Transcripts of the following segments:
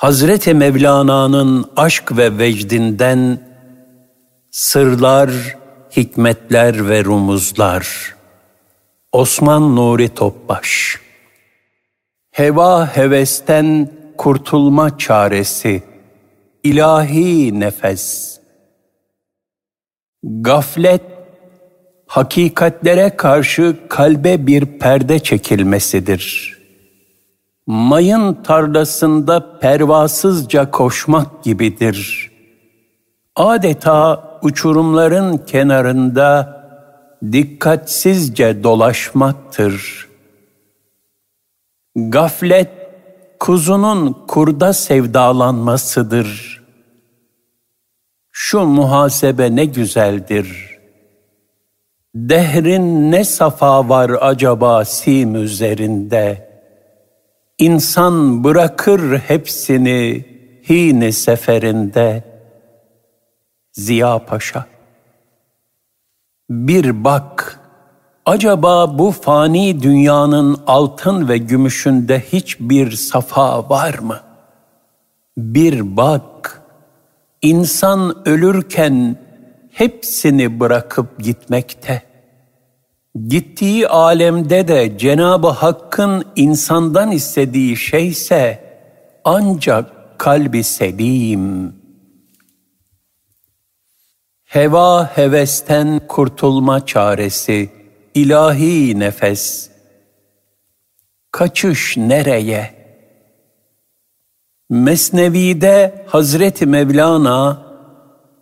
Hazreti Mevlana'nın aşk ve vecdinden sırlar, hikmetler ve rumuzlar. Osman Nuri Topbaş Heva hevesten kurtulma çaresi, ilahi nefes. Gaflet, hakikatlere karşı kalbe bir perde çekilmesidir. Mayın tarlasında pervasızca koşmak gibidir. Adeta uçurumların kenarında dikkatsizce dolaşmaktır. Gaflet, kuzunun kurda sevdalanmasıdır. Şu muhasebe ne güzeldir. Dehrin ne safa var acaba sim üzerinde. İnsan bırakır hepsini hine seferinde. Ziya Paşa Bir bak Acaba bu fani dünyanın altın ve gümüşünde hiçbir safa var mı? Bir bak, insan ölürken hepsini bırakıp gitmekte. Gittiği alemde de Cenab-ı Hakk'ın insandan istediği şeyse ancak kalbi selim. Heva hevesten kurtulma çaresi.'' ilahi nefes. Kaçış nereye? Mesnevi'de Hazreti Mevlana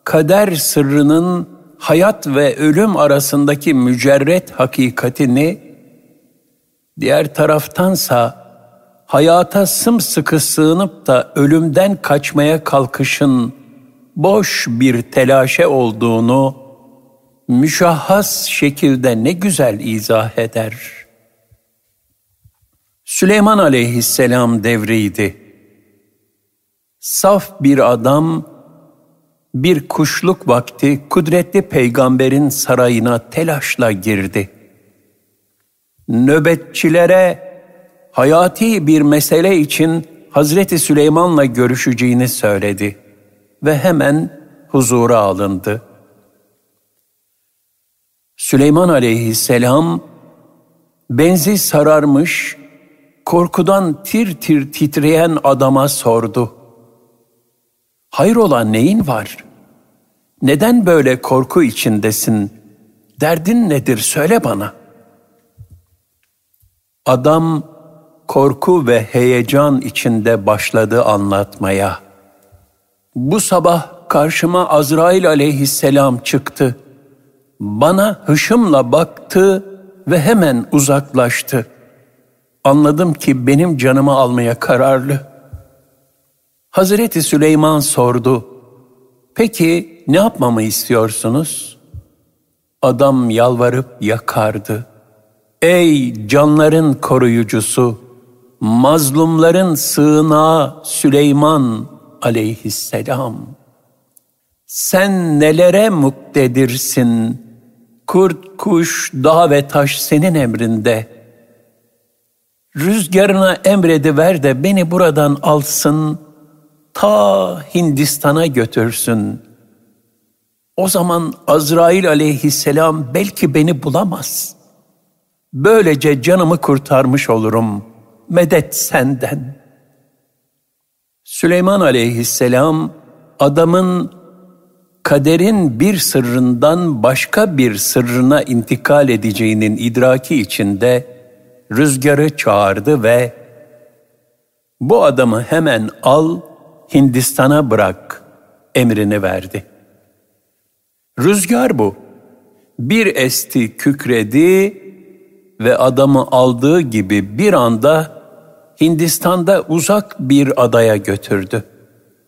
kader sırrının hayat ve ölüm arasındaki mücerret hakikatini diğer taraftansa hayata sımsıkı sığınıp da ölümden kaçmaya kalkışın boş bir telaşe olduğunu müşahhas şekilde ne güzel izah eder. Süleyman aleyhisselam devriydi. Saf bir adam bir kuşluk vakti kudretli peygamberin sarayına telaşla girdi. Nöbetçilere hayati bir mesele için Hazreti Süleyman'la görüşeceğini söyledi ve hemen huzura alındı. Süleyman aleyhisselam benzi sararmış, korkudan tir tir titreyen adama sordu. Hayrola neyin var? Neden böyle korku içindesin? Derdin nedir söyle bana. Adam korku ve heyecan içinde başladı anlatmaya. Bu sabah karşıma Azrail aleyhisselam çıktı.'' bana hışımla baktı ve hemen uzaklaştı. Anladım ki benim canımı almaya kararlı. Hazreti Süleyman sordu. Peki ne yapmamı istiyorsunuz? Adam yalvarıp yakardı. Ey canların koruyucusu, mazlumların sığınağı Süleyman aleyhisselam. Sen nelere muktedirsin Kurt, kuş, dağ ve taş senin emrinde. Rüzgarına emrediver de beni buradan alsın, ta Hindistan'a götürsün. O zaman Azrail aleyhisselam belki beni bulamaz. Böylece canımı kurtarmış olurum. Medet senden. Süleyman aleyhisselam adamın kaderin bir sırrından başka bir sırrına intikal edeceğinin idraki içinde rüzgarı çağırdı ve bu adamı hemen al Hindistan'a bırak emrini verdi. Rüzgar bu. Bir esti kükredi ve adamı aldığı gibi bir anda Hindistan'da uzak bir adaya götürdü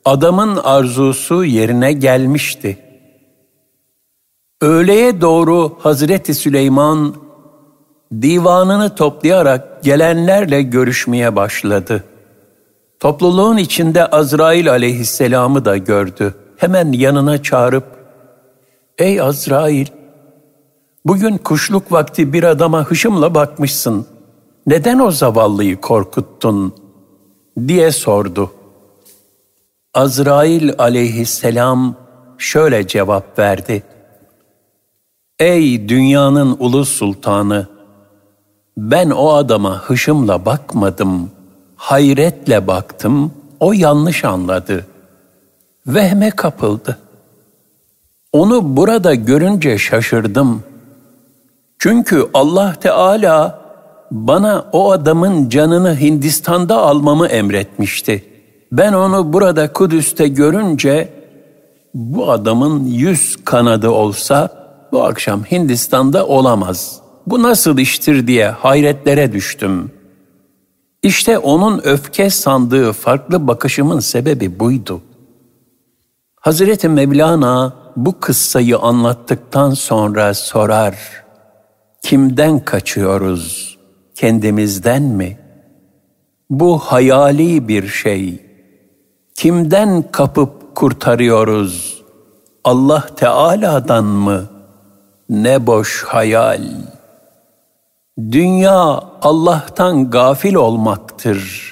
adamın arzusu yerine gelmişti. Öğleye doğru Hazreti Süleyman divanını toplayarak gelenlerle görüşmeye başladı. Topluluğun içinde Azrail aleyhisselamı da gördü. Hemen yanına çağırıp, ''Ey Azrail, bugün kuşluk vakti bir adama hışımla bakmışsın. Neden o zavallıyı korkuttun?'' diye sordu. Azrail aleyhisselam şöyle cevap verdi. Ey dünyanın ulu sultanı! Ben o adama hışımla bakmadım, hayretle baktım, o yanlış anladı. Vehme kapıldı. Onu burada görünce şaşırdım. Çünkü Allah Teala bana o adamın canını Hindistan'da almamı emretmişti. Ben onu burada Kudüs'te görünce bu adamın yüz kanadı olsa bu akşam Hindistan'da olamaz. Bu nasıl iştir diye hayretlere düştüm. İşte onun öfke sandığı farklı bakışımın sebebi buydu. Hazreti Mevlana bu kıssayı anlattıktan sonra sorar. Kimden kaçıyoruz? Kendimizden mi? Bu hayali bir şey. Kimden kapıp kurtarıyoruz? Allah Teala'dan mı? Ne boş hayal. Dünya Allah'tan gafil olmaktır.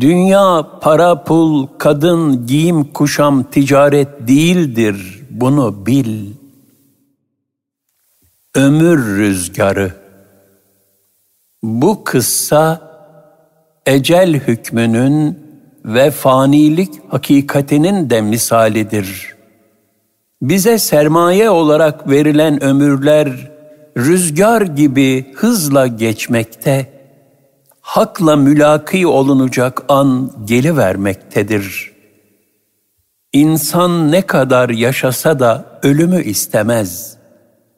Dünya para pul, kadın, giyim, kuşam, ticaret değildir. Bunu bil. Ömür rüzgarı. Bu kıssa ecel hükmünün ve fanilik hakikatinin de misalidir. Bize sermaye olarak verilen ömürler rüzgar gibi hızla geçmekte, hakla mülaki olunacak an gelivermektedir. İnsan ne kadar yaşasa da ölümü istemez.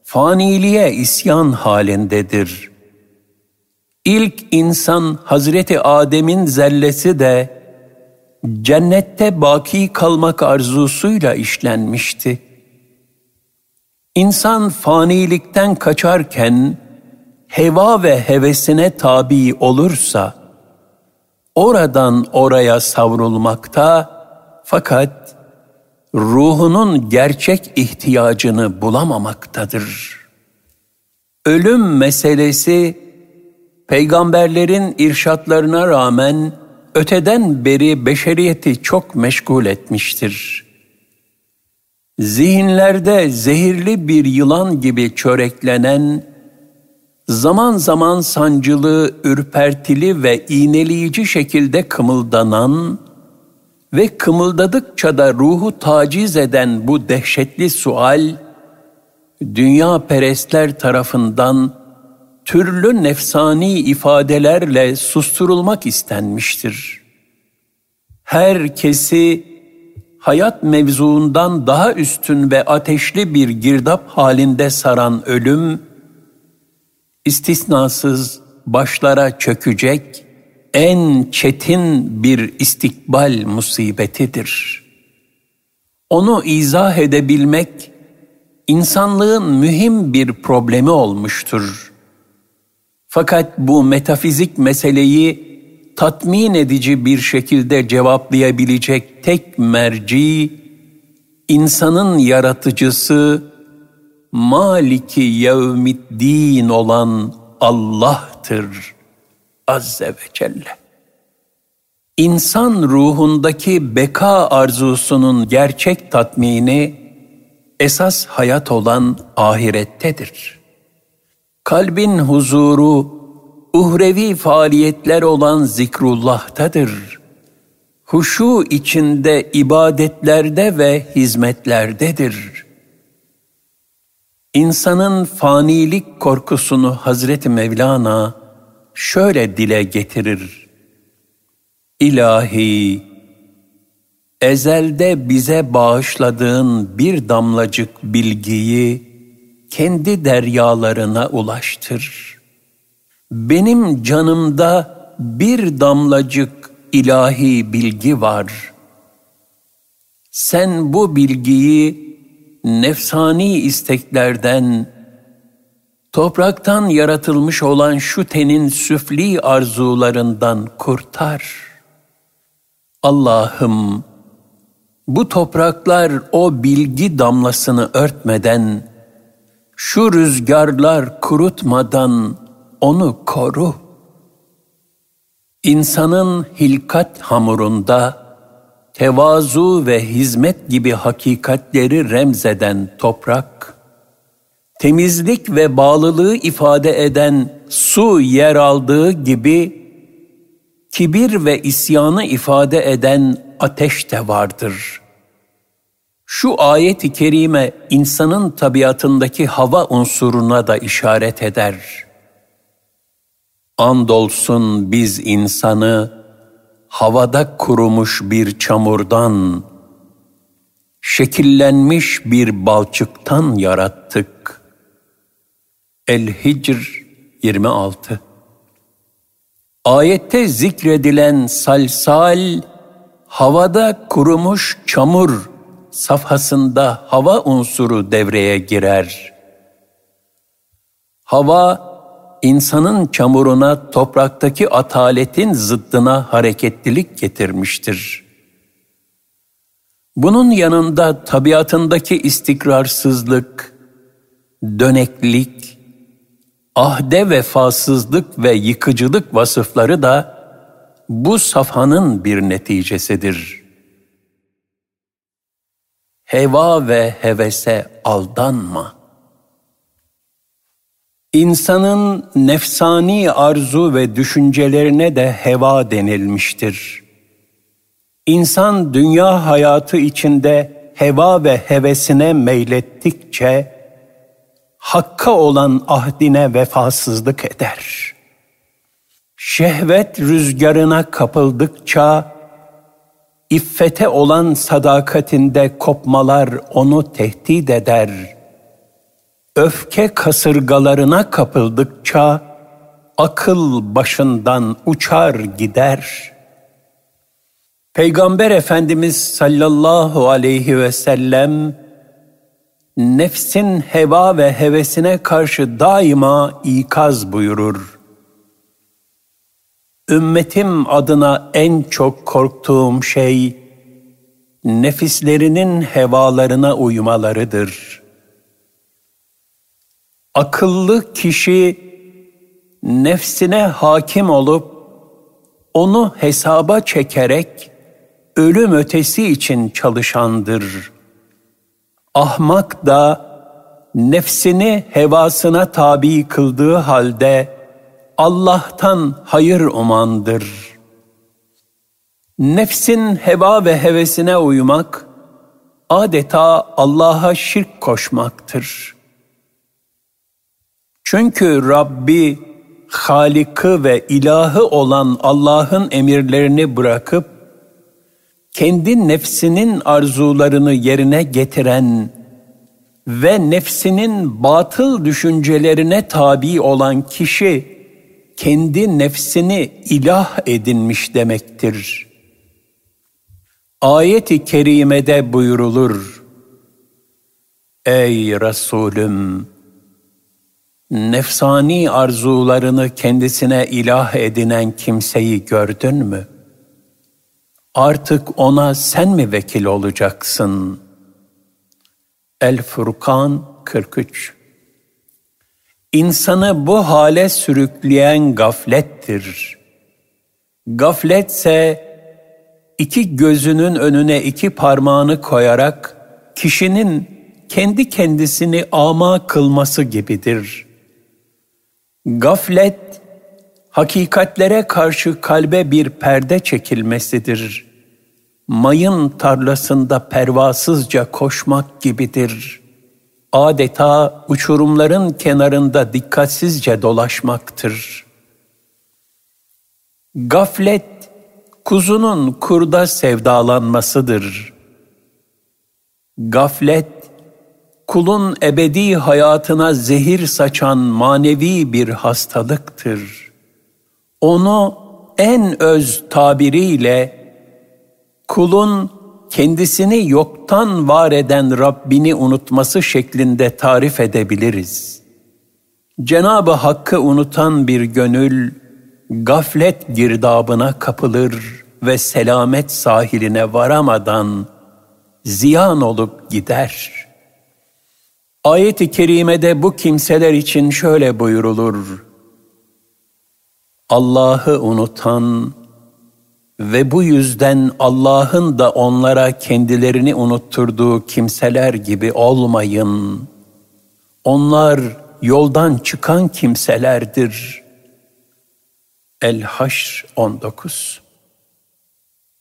Faniliğe isyan halindedir. İlk insan Hazreti Adem'in zellesi de cennette baki kalmak arzusuyla işlenmişti. İnsan fanilikten kaçarken heva ve hevesine tabi olursa oradan oraya savrulmakta fakat ruhunun gerçek ihtiyacını bulamamaktadır. Ölüm meselesi peygamberlerin irşatlarına rağmen öteden beri beşeriyeti çok meşgul etmiştir. Zihinlerde zehirli bir yılan gibi çöreklenen, zaman zaman sancılı, ürpertili ve iğneleyici şekilde kımıldanan ve kımıldadıkça da ruhu taciz eden bu dehşetli sual, dünya perestler tarafından türlü nefsani ifadelerle susturulmak istenmiştir. Herkesi hayat mevzuundan daha üstün ve ateşli bir girdap halinde saran ölüm, istisnasız başlara çökecek en çetin bir istikbal musibetidir. Onu izah edebilmek, insanlığın mühim bir problemi olmuştur.'' Fakat bu metafizik meseleyi tatmin edici bir şekilde cevaplayabilecek tek merci, insanın yaratıcısı, Maliki yevmiddin olan Allah'tır Azze ve Celle. İnsan ruhundaki beka arzusunun gerçek tatmini, esas hayat olan ahirettedir.'' Kalbin huzuru, uhrevi faaliyetler olan zikrullah'tadır. Huşu içinde ibadetlerde ve hizmetlerdedir. İnsanın fanilik korkusunu Hazreti Mevlana şöyle dile getirir. İlahi, ezelde bize bağışladığın bir damlacık bilgiyi, kendi deryalarına ulaştır. Benim canımda bir damlacık ilahi bilgi var. Sen bu bilgiyi nefsani isteklerden, topraktan yaratılmış olan şu tenin süfli arzularından kurtar. Allah'ım, bu topraklar o bilgi damlasını örtmeden, şu rüzgarlar kurutmadan onu koru. İnsanın hilkat hamurunda tevazu ve hizmet gibi hakikatleri remzeden toprak, temizlik ve bağlılığı ifade eden su yer aldığı gibi, kibir ve isyanı ifade eden ateş de vardır. Şu ayet-i kerime insanın tabiatındaki hava unsuruna da işaret eder. Andolsun biz insanı havada kurumuş bir çamurdan, şekillenmiş bir balçıktan yarattık. El-Hicr 26 Ayette zikredilen salsal, havada kurumuş çamur safhasında hava unsuru devreye girer. Hava, insanın çamuruna topraktaki ataletin zıddına hareketlilik getirmiştir. Bunun yanında tabiatındaki istikrarsızlık, döneklik, ahde vefasızlık ve yıkıcılık vasıfları da bu safhanın bir neticesidir. Heva ve hevese aldanma. İnsanın nefsani arzu ve düşüncelerine de heva denilmiştir. İnsan dünya hayatı içinde heva ve hevesine meylettikçe, hakka olan ahdine vefasızlık eder. Şehvet rüzgarına kapıldıkça, iffete olan sadakatinde kopmalar onu tehdit eder. Öfke kasırgalarına kapıldıkça, akıl başından uçar gider. Peygamber Efendimiz sallallahu aleyhi ve sellem, nefsin heva ve hevesine karşı daima ikaz buyurur. Ümmetim adına en çok korktuğum şey, nefislerinin hevalarına uymalarıdır. Akıllı kişi, nefsine hakim olup, onu hesaba çekerek, ölüm ötesi için çalışandır.'' Ahmak da nefsini hevasına tabi kıldığı halde Allah'tan hayır umandır. Nefsin heva ve hevesine uymak adeta Allah'a şirk koşmaktır. Çünkü Rabbi, Halikı ve ilahı olan Allah'ın emirlerini bırakıp kendi nefsinin arzularını yerine getiren ve nefsinin batıl düşüncelerine tabi olan kişi kendi nefsini ilah edinmiş demektir. Ayet-i kerimede buyurulur. Ey Resulüm! Nefsani arzularını kendisine ilah edinen kimseyi gördün mü?'' Artık ona sen mi vekil olacaksın? El Furkan 43 İnsanı bu hale sürükleyen gaflettir. Gafletse iki gözünün önüne iki parmağını koyarak kişinin kendi kendisini ama kılması gibidir. Gaflet hakikatlere karşı kalbe bir perde çekilmesidir. Mayın tarlasında pervasızca koşmak gibidir. Adeta uçurumların kenarında dikkatsizce dolaşmaktır. Gaflet, kuzunun kurda sevdalanmasıdır. Gaflet, kulun ebedi hayatına zehir saçan manevi bir hastalıktır.'' Onu en öz tabiriyle kulun kendisini yoktan var eden Rabbini unutması şeklinde tarif edebiliriz. Cenabı Hakk'ı unutan bir gönül gaflet girdabına kapılır ve selamet sahiline varamadan ziyan olup gider. Ayet-i kerimede bu kimseler için şöyle buyurulur. Allah'ı unutan ve bu yüzden Allah'ın da onlara kendilerini unutturduğu kimseler gibi olmayın. Onlar yoldan çıkan kimselerdir. El-Haşr 19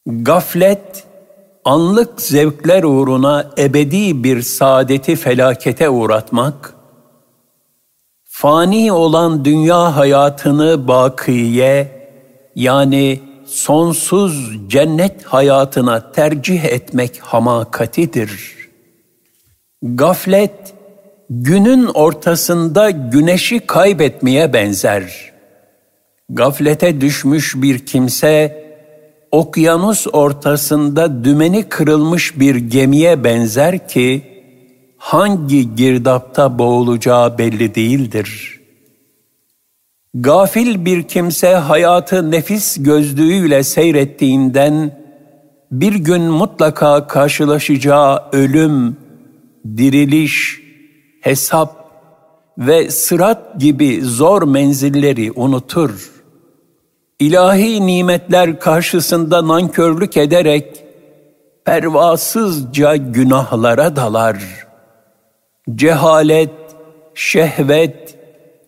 Gaflet, anlık zevkler uğruna ebedi bir saadeti felakete uğratmak, fani olan dünya hayatını bakiye, yani sonsuz cennet hayatına tercih etmek hamakatidir. Gaflet, günün ortasında güneşi kaybetmeye benzer. Gaflete düşmüş bir kimse, okyanus ortasında dümeni kırılmış bir gemiye benzer ki, hangi girdapta boğulacağı belli değildir. Gafil bir kimse hayatı nefis gözlüğüyle seyrettiğinden, bir gün mutlaka karşılaşacağı ölüm, diriliş, hesap ve sırat gibi zor menzilleri unutur. İlahi nimetler karşısında nankörlük ederek pervasızca günahlara dalar. Cehalet, şehvet,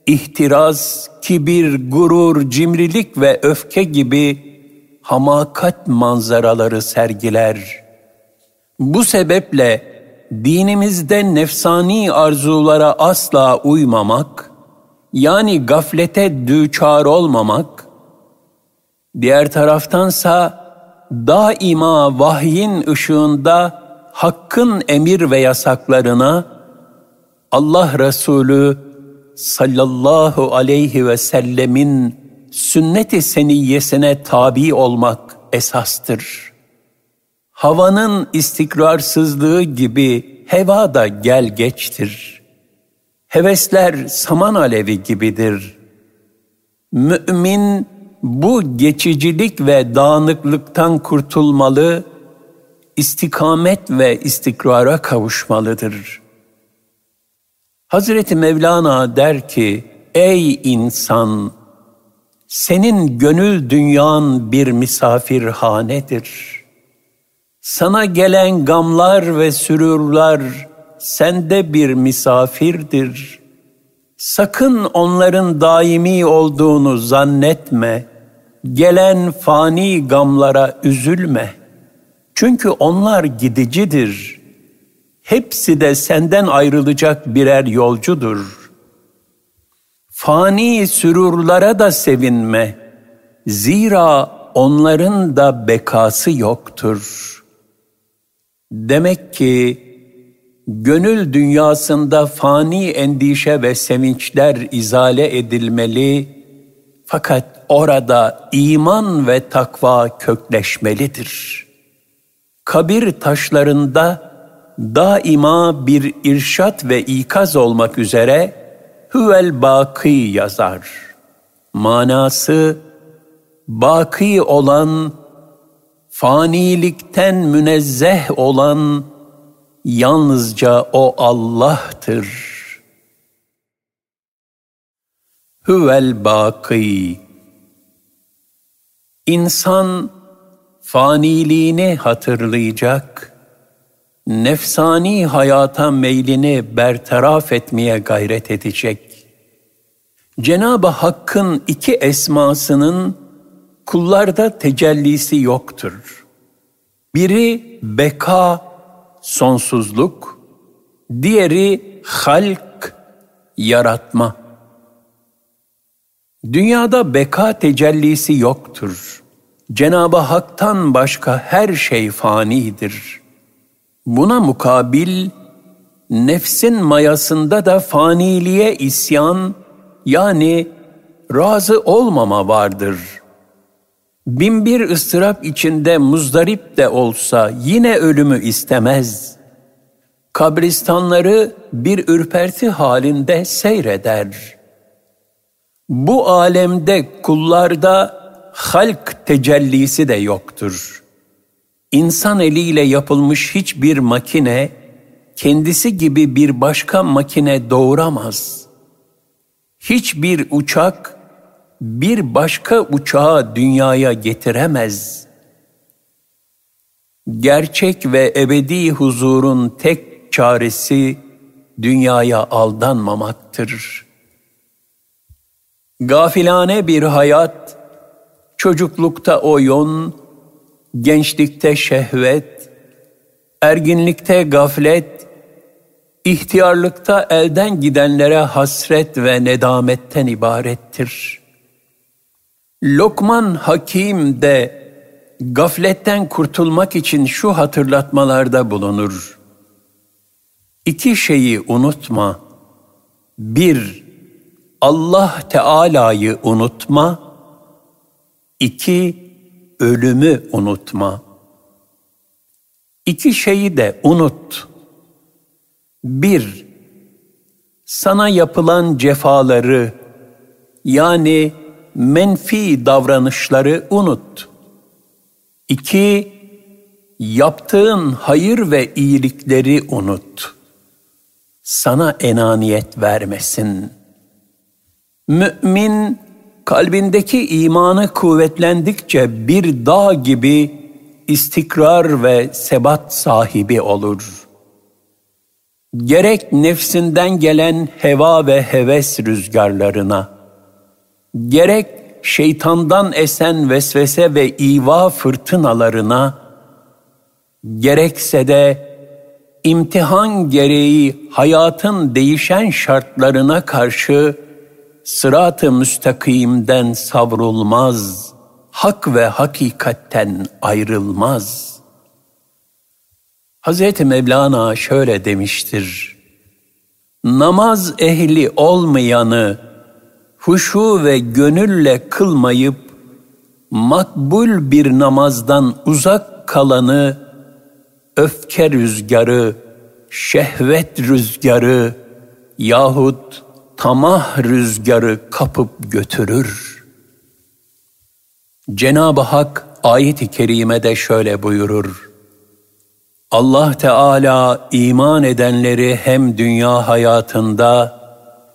ihtiras, kibir, gurur, cimrilik ve öfke gibi hamakat manzaraları sergiler. Bu sebeple dinimizde nefsani arzulara asla uymamak, yani gaflete düçar olmamak, diğer taraftansa daima vahyin ışığında hakkın emir ve yasaklarına Allah Resulü sallallahu aleyhi ve sellemin sünnet-i seniyyesine tabi olmak esastır. Havanın istikrarsızlığı gibi heva da gel geçtir. Hevesler saman alevi gibidir. Mümin bu geçicilik ve dağınıklıktan kurtulmalı, istikamet ve istikrara kavuşmalıdır. Hazreti Mevlana der ki, ey insan, senin gönül dünyan bir misafirhanedir. Sana gelen gamlar ve sürurlar sende bir misafirdir. Sakın onların daimi olduğunu zannetme. Gelen fani gamlara üzülme. Çünkü onlar gidicidir. Hepsi de senden ayrılacak birer yolcudur. Fani sürurlara da sevinme. Zira onların da bekası yoktur.'' Demek ki gönül dünyasında fani endişe ve sevinçler izale edilmeli fakat orada iman ve takva kökleşmelidir. Kabir taşlarında daima bir irşat ve ikaz olmak üzere Hüvel Baki yazar. Manası baki olan fanilikten münezzeh olan yalnızca o Allah'tır. Hüvel baki İnsan faniliğini hatırlayacak, nefsani hayata meylini bertaraf etmeye gayret edecek. Cenab-ı Hakk'ın iki esmasının kullarda tecellisi yoktur. Biri beka, sonsuzluk, diğeri halk, yaratma. Dünyada beka tecellisi yoktur. Cenab-ı Hak'tan başka her şey fanidir. Buna mukabil, nefsin mayasında da faniliğe isyan, yani razı olmama vardır.'' Binbir ıstırap içinde muzdarip de olsa yine ölümü istemez. Kabristanları bir ürperti halinde seyreder. Bu alemde kullarda halk tecellisi de yoktur. İnsan eliyle yapılmış hiçbir makine kendisi gibi bir başka makine doğuramaz. Hiçbir uçak bir başka uçağı dünyaya getiremez. Gerçek ve ebedi huzurun tek çaresi dünyaya aldanmamaktır. Gafilane bir hayat, çocuklukta oyun, gençlikte şehvet, erginlikte gaflet, ihtiyarlıkta elden gidenlere hasret ve nedametten ibarettir. Lokman Hakim de gafletten kurtulmak için şu hatırlatmalarda bulunur. İki şeyi unutma. Bir, Allah Teala'yı unutma. İki, ölümü unutma. İki şeyi de unut. Bir, sana yapılan cefaları yani menfi davranışları unut. İki, yaptığın hayır ve iyilikleri unut. Sana enaniyet vermesin. Mümin, kalbindeki imanı kuvvetlendikçe bir dağ gibi istikrar ve sebat sahibi olur. Gerek nefsinden gelen heva ve heves rüzgarlarına, gerek şeytandan esen vesvese ve iva fırtınalarına, gerekse de imtihan gereği hayatın değişen şartlarına karşı sırat-ı müstakimden savrulmaz, hak ve hakikatten ayrılmaz. Hz. Mevlana şöyle demiştir, Namaz ehli olmayanı, huşu ve gönülle kılmayıp, makbul bir namazdan uzak kalanı, öfke rüzgarı, şehvet rüzgarı yahut tamah rüzgarı kapıp götürür. Cenab-ı Hak ayet-i kerimede şöyle buyurur. Allah Teala iman edenleri hem dünya hayatında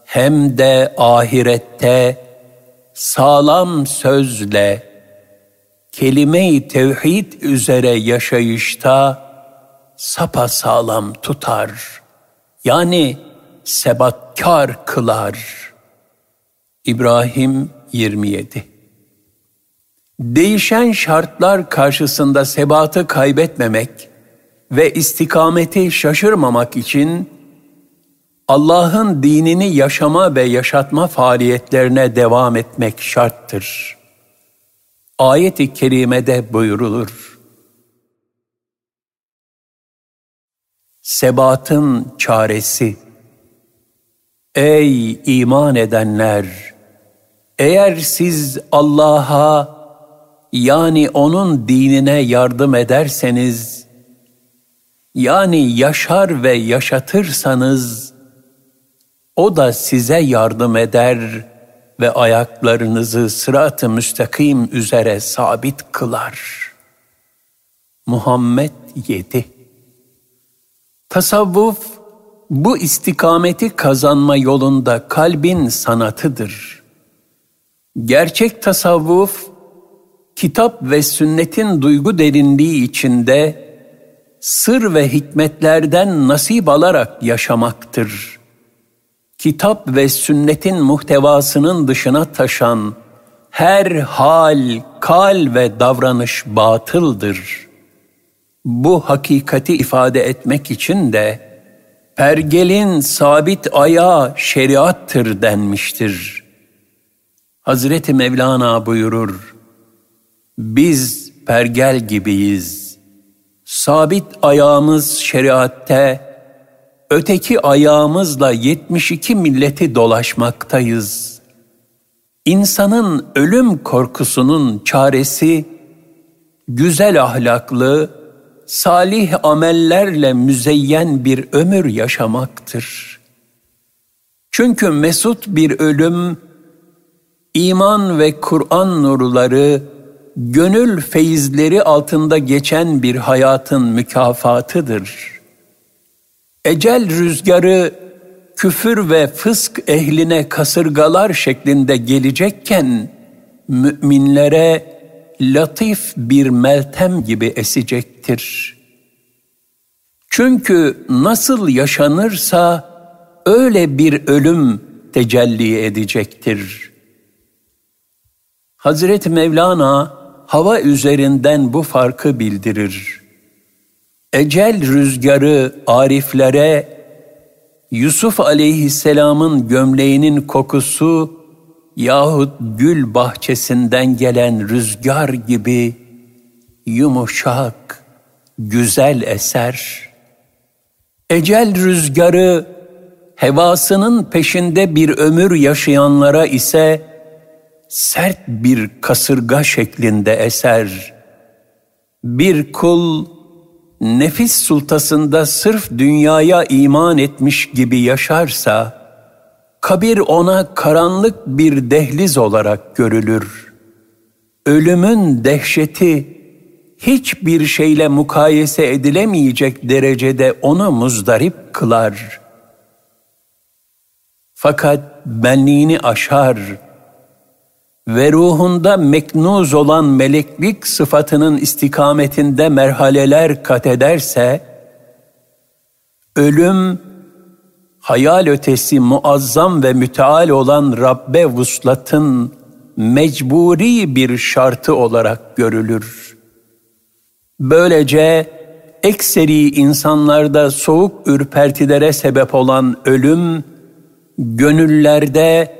hem de ahirette sağlam sözle kelime-i tevhid üzere yaşayışta sapa sağlam tutar. Yani sebatkar kılar. İbrahim 27 Değişen şartlar karşısında sebatı kaybetmemek ve istikameti şaşırmamak için Allah'ın dinini yaşama ve yaşatma faaliyetlerine devam etmek şarttır. Ayet-i kerimede buyurulur. Sebatın çaresi Ey iman edenler! Eğer siz Allah'a yani O'nun dinine yardım ederseniz, yani yaşar ve yaşatırsanız, O da size yardım eder ve ayaklarınızı sırat-ı müstakim üzere sabit kılar. Muhammed 7 Tasavvuf, bu istikameti kazanma yolunda kalbin sanatıdır. Gerçek tasavvuf, kitap ve sünnetin duygu derinliği içinde sır ve hikmetlerden nasip alarak yaşamaktır. Kitap ve sünnetin muhtevasının dışına taşan her hal, kal ve davranış batıldır. Bu hakikati ifade etmek için de pergelin sabit ayağı şeriattır denmiştir. Hazreti Mevlana buyurur, biz pergel gibiyiz. Sabit ayağımız şeriatte, öteki ayağımızla 72 milleti dolaşmaktayız. İnsanın ölüm korkusunun çaresi, güzel ahlaklı, salih amellerle müzeyyen bir ömür yaşamaktır. Çünkü mesut bir ölüm, iman ve Kur'an nurları, gönül feyizleri altında geçen bir hayatın mükafatıdır. Ecel rüzgarı küfür ve fısk ehline kasırgalar şeklinde gelecekken müminlere latif bir meltem gibi esecektir. Çünkü nasıl yaşanırsa öyle bir ölüm tecelli edecektir. Hazreti Mevlana hava üzerinden bu farkı bildirir. Ecel rüzgarı ariflere Yusuf aleyhisselamın gömleğinin kokusu yahut gül bahçesinden gelen rüzgar gibi yumuşak, güzel eser. Ecel rüzgarı hevasının peşinde bir ömür yaşayanlara ise sert bir kasırga şeklinde eser. Bir kul nefis sultasında sırf dünyaya iman etmiş gibi yaşarsa, kabir ona karanlık bir dehliz olarak görülür. Ölümün dehşeti hiçbir şeyle mukayese edilemeyecek derecede onu muzdarip kılar. Fakat benliğini aşar ve ruhunda meknuz olan meleklik sıfatının istikametinde merhaleler kat ederse, ölüm hayal ötesi muazzam ve müteal olan Rabbe vuslatın mecburi bir şartı olarak görülür. Böylece ekseri insanlarda soğuk ürpertilere sebep olan ölüm, gönüllerde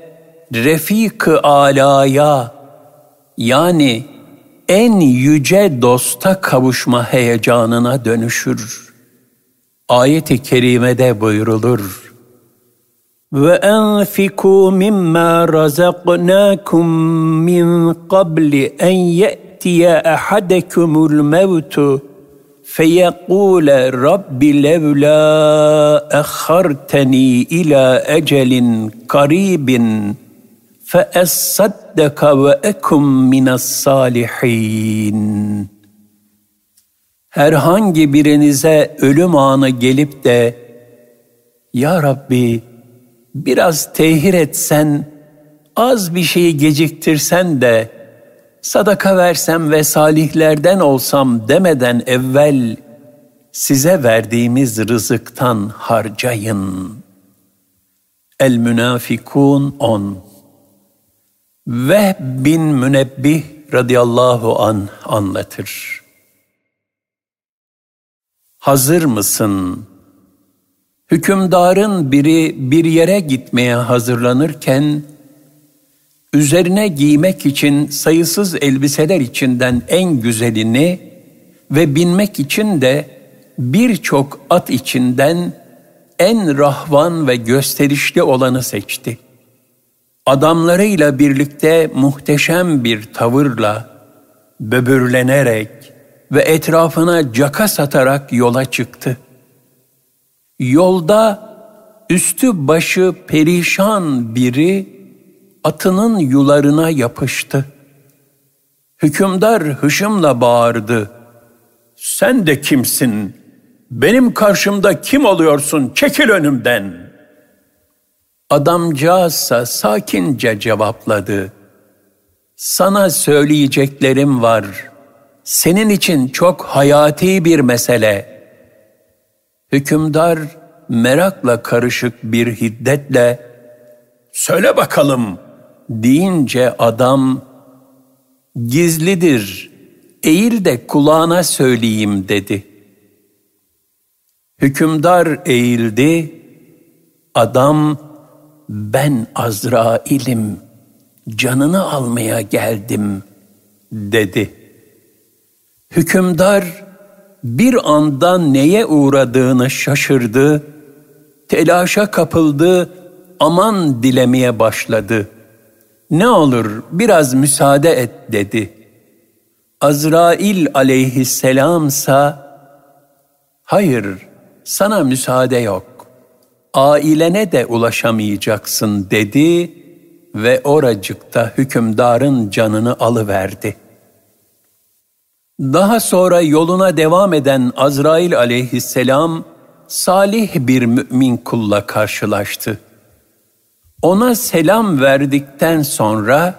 refik-ı alaya yani en yüce dosta kavuşma heyecanına dönüşür. Ayet-i kerimede buyrulur. وأنفقوا مما رزقناكم من قبل أن يأتي أحدكم الموت فيقول رب لولا أخرتني إلى أجل قريب فأصدق وأكن من الصالحين Herhangi birinize ölüm anı gelip de Ya Rabbi biraz tehir etsen, az bir şeyi geciktirsen de, sadaka versem ve salihlerden olsam demeden evvel, size verdiğimiz rızıktan harcayın. El-Münafikun 10 Vehb bin Münebbih radıyallahu an anlatır. Hazır mısın? Hükümdarın biri bir yere gitmeye hazırlanırken, üzerine giymek için sayısız elbiseler içinden en güzelini ve binmek için de birçok at içinden en rahvan ve gösterişli olanı seçti. Adamlarıyla birlikte muhteşem bir tavırla, böbürlenerek ve etrafına caka satarak yola çıktı. Yolda üstü başı perişan biri atının yularına yapıştı. Hükümdar hışımla bağırdı. Sen de kimsin? Benim karşımda kim oluyorsun? Çekil önümden. Adamcağızsa sakince cevapladı. Sana söyleyeceklerim var. Senin için çok hayati bir mesele.'' Hükümdar merakla karışık bir hiddetle "Söyle bakalım." deyince adam "Gizlidir. Eğil de kulağına söyleyeyim." dedi. Hükümdar eğildi. Adam "Ben Azrail'im. Canını almaya geldim." dedi. Hükümdar bir anda neye uğradığını şaşırdı, telaşa kapıldı, aman dilemeye başladı. Ne olur biraz müsaade et dedi. Azrail aleyhisselamsa, hayır sana müsaade yok, ailene de ulaşamayacaksın dedi ve oracıkta hükümdarın canını alıverdi.'' Daha sonra yoluna devam eden Azrail aleyhisselam salih bir mümin kulla karşılaştı. Ona selam verdikten sonra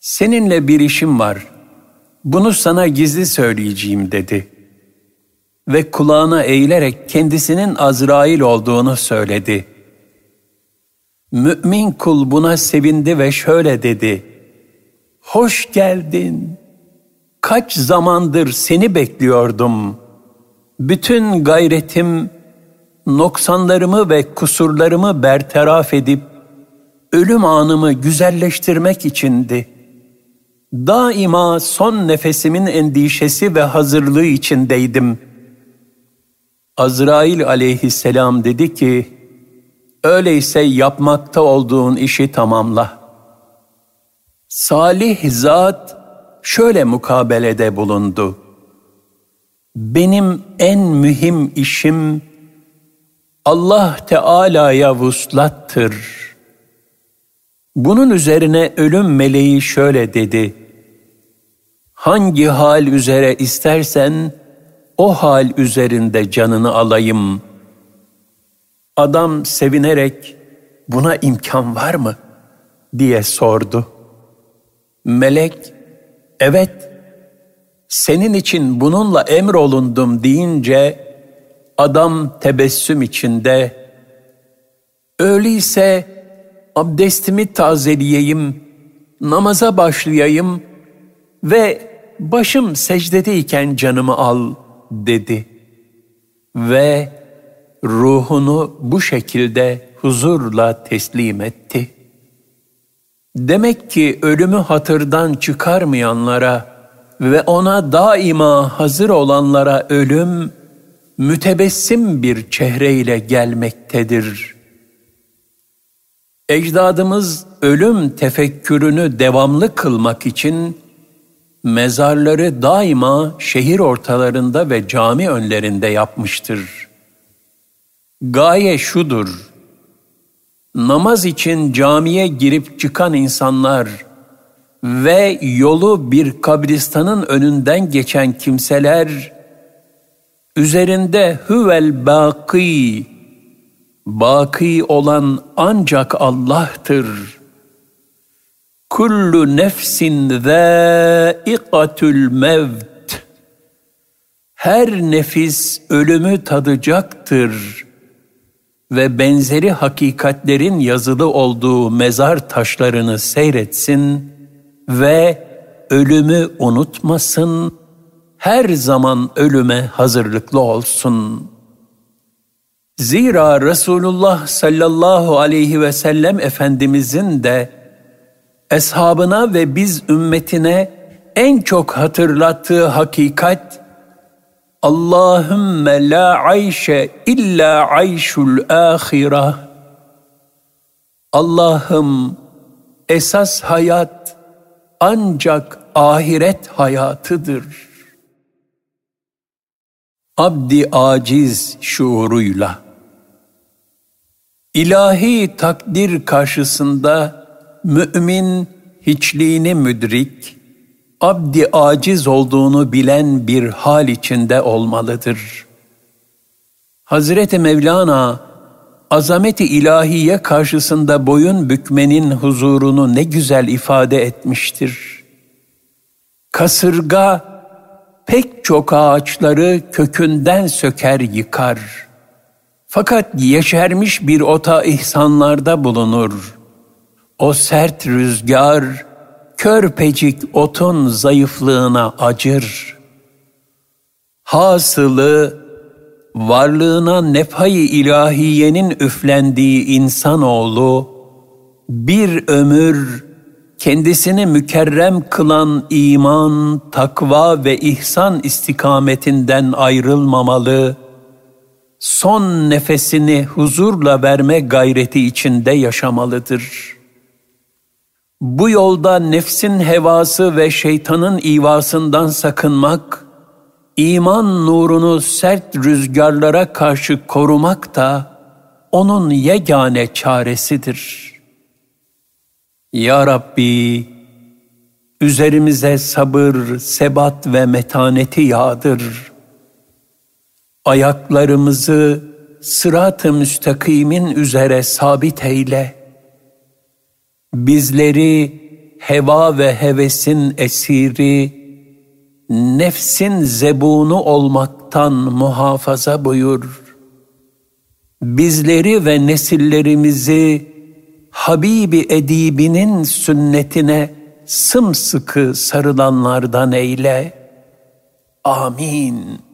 seninle bir işim var bunu sana gizli söyleyeceğim dedi. Ve kulağına eğilerek kendisinin Azrail olduğunu söyledi. Mümin kul buna sevindi ve şöyle dedi. Hoş geldin. Kaç zamandır seni bekliyordum. Bütün gayretim noksanlarımı ve kusurlarımı bertaraf edip ölüm anımı güzelleştirmek içindi. Daima son nefesimin endişesi ve hazırlığı içindeydim. Azrail aleyhisselam dedi ki, öyleyse yapmakta olduğun işi tamamla. Salih zat şöyle mukabelede bulundu. Benim en mühim işim Allah Teala'ya vuslattır. Bunun üzerine ölüm meleği şöyle dedi. Hangi hal üzere istersen o hal üzerinde canını alayım. Adam sevinerek buna imkan var mı diye sordu. Melek evet senin için bununla emrolundum deyince Adam tebessüm içinde, öyleyse abdestimi tazeleyeyim, namaza başlayayım ve başım secdedeyken canımı al dedi. Ve ruhunu bu şekilde huzurla teslim etti. Demek ki ölümü hatırdan çıkarmayanlara ve ona daima hazır olanlara ölüm mütebessim bir çehreyle gelmektedir. Ecdadımız ölüm tefekkürünü devamlı kılmak için mezarları daima şehir ortalarında ve cami önlerinde yapmıştır. Gaye şudur, namaz için camiye girip çıkan insanlar ve yolu bir kabristanın önünden geçen kimseler, üzerinde huvel baki, baki olan ancak Allah'tır. Kullu nefsin zâikatul mevt. Her nefis ölümü tadacaktır ve benzeri hakikatlerin yazılı olduğu mezar taşlarını seyretsin ve ölümü unutmasın her zaman ölüme hazırlıklı olsun. Zira Resulullah sallallahu aleyhi ve sellem Efendimizin de eshabına ve biz ümmetine en çok hatırlattığı hakikat Allahümme la ayşe illa ayşul ahira. Allah'ım esas hayat ancak ahiret hayatıdır.'' abdi aciz şuuruyla. İlahi takdir karşısında mümin hiçliğini müdrik, abdi aciz olduğunu bilen bir hal içinde olmalıdır. Hazreti Mevlana, azameti ilahiye karşısında boyun bükmenin huzurunu ne güzel ifade etmiştir. Kasırga pek çok ağaçları kökünden söker yıkar. Fakat yeşermiş bir ota ihsanlarda bulunur. O sert rüzgar, körpecik otun zayıflığına acır. Hasılı, varlığına nefhay ilahiyenin üflendiği insanoğlu, bir ömür kendisini mükerrem kılan iman, takva ve ihsan istikametinden ayrılmamalı, son nefesini huzurla verme gayreti içinde yaşamalıdır. Bu yolda nefsin hevası ve şeytanın ivasından sakınmak, iman nurunu sert rüzgarlara karşı korumak da onun yegane çaresidir.'' Ya Rabbi, üzerimize sabır, sebat ve metaneti yağdır. Ayaklarımızı sırat-ı müstakimin üzere sabit eyle. Bizleri heva ve hevesin esiri, nefsin zebunu olmaktan muhafaza buyur. Bizleri ve nesillerimizi Habibi Edibi'nin sünnetine sımsıkı sarılanlardan eyle. Amin.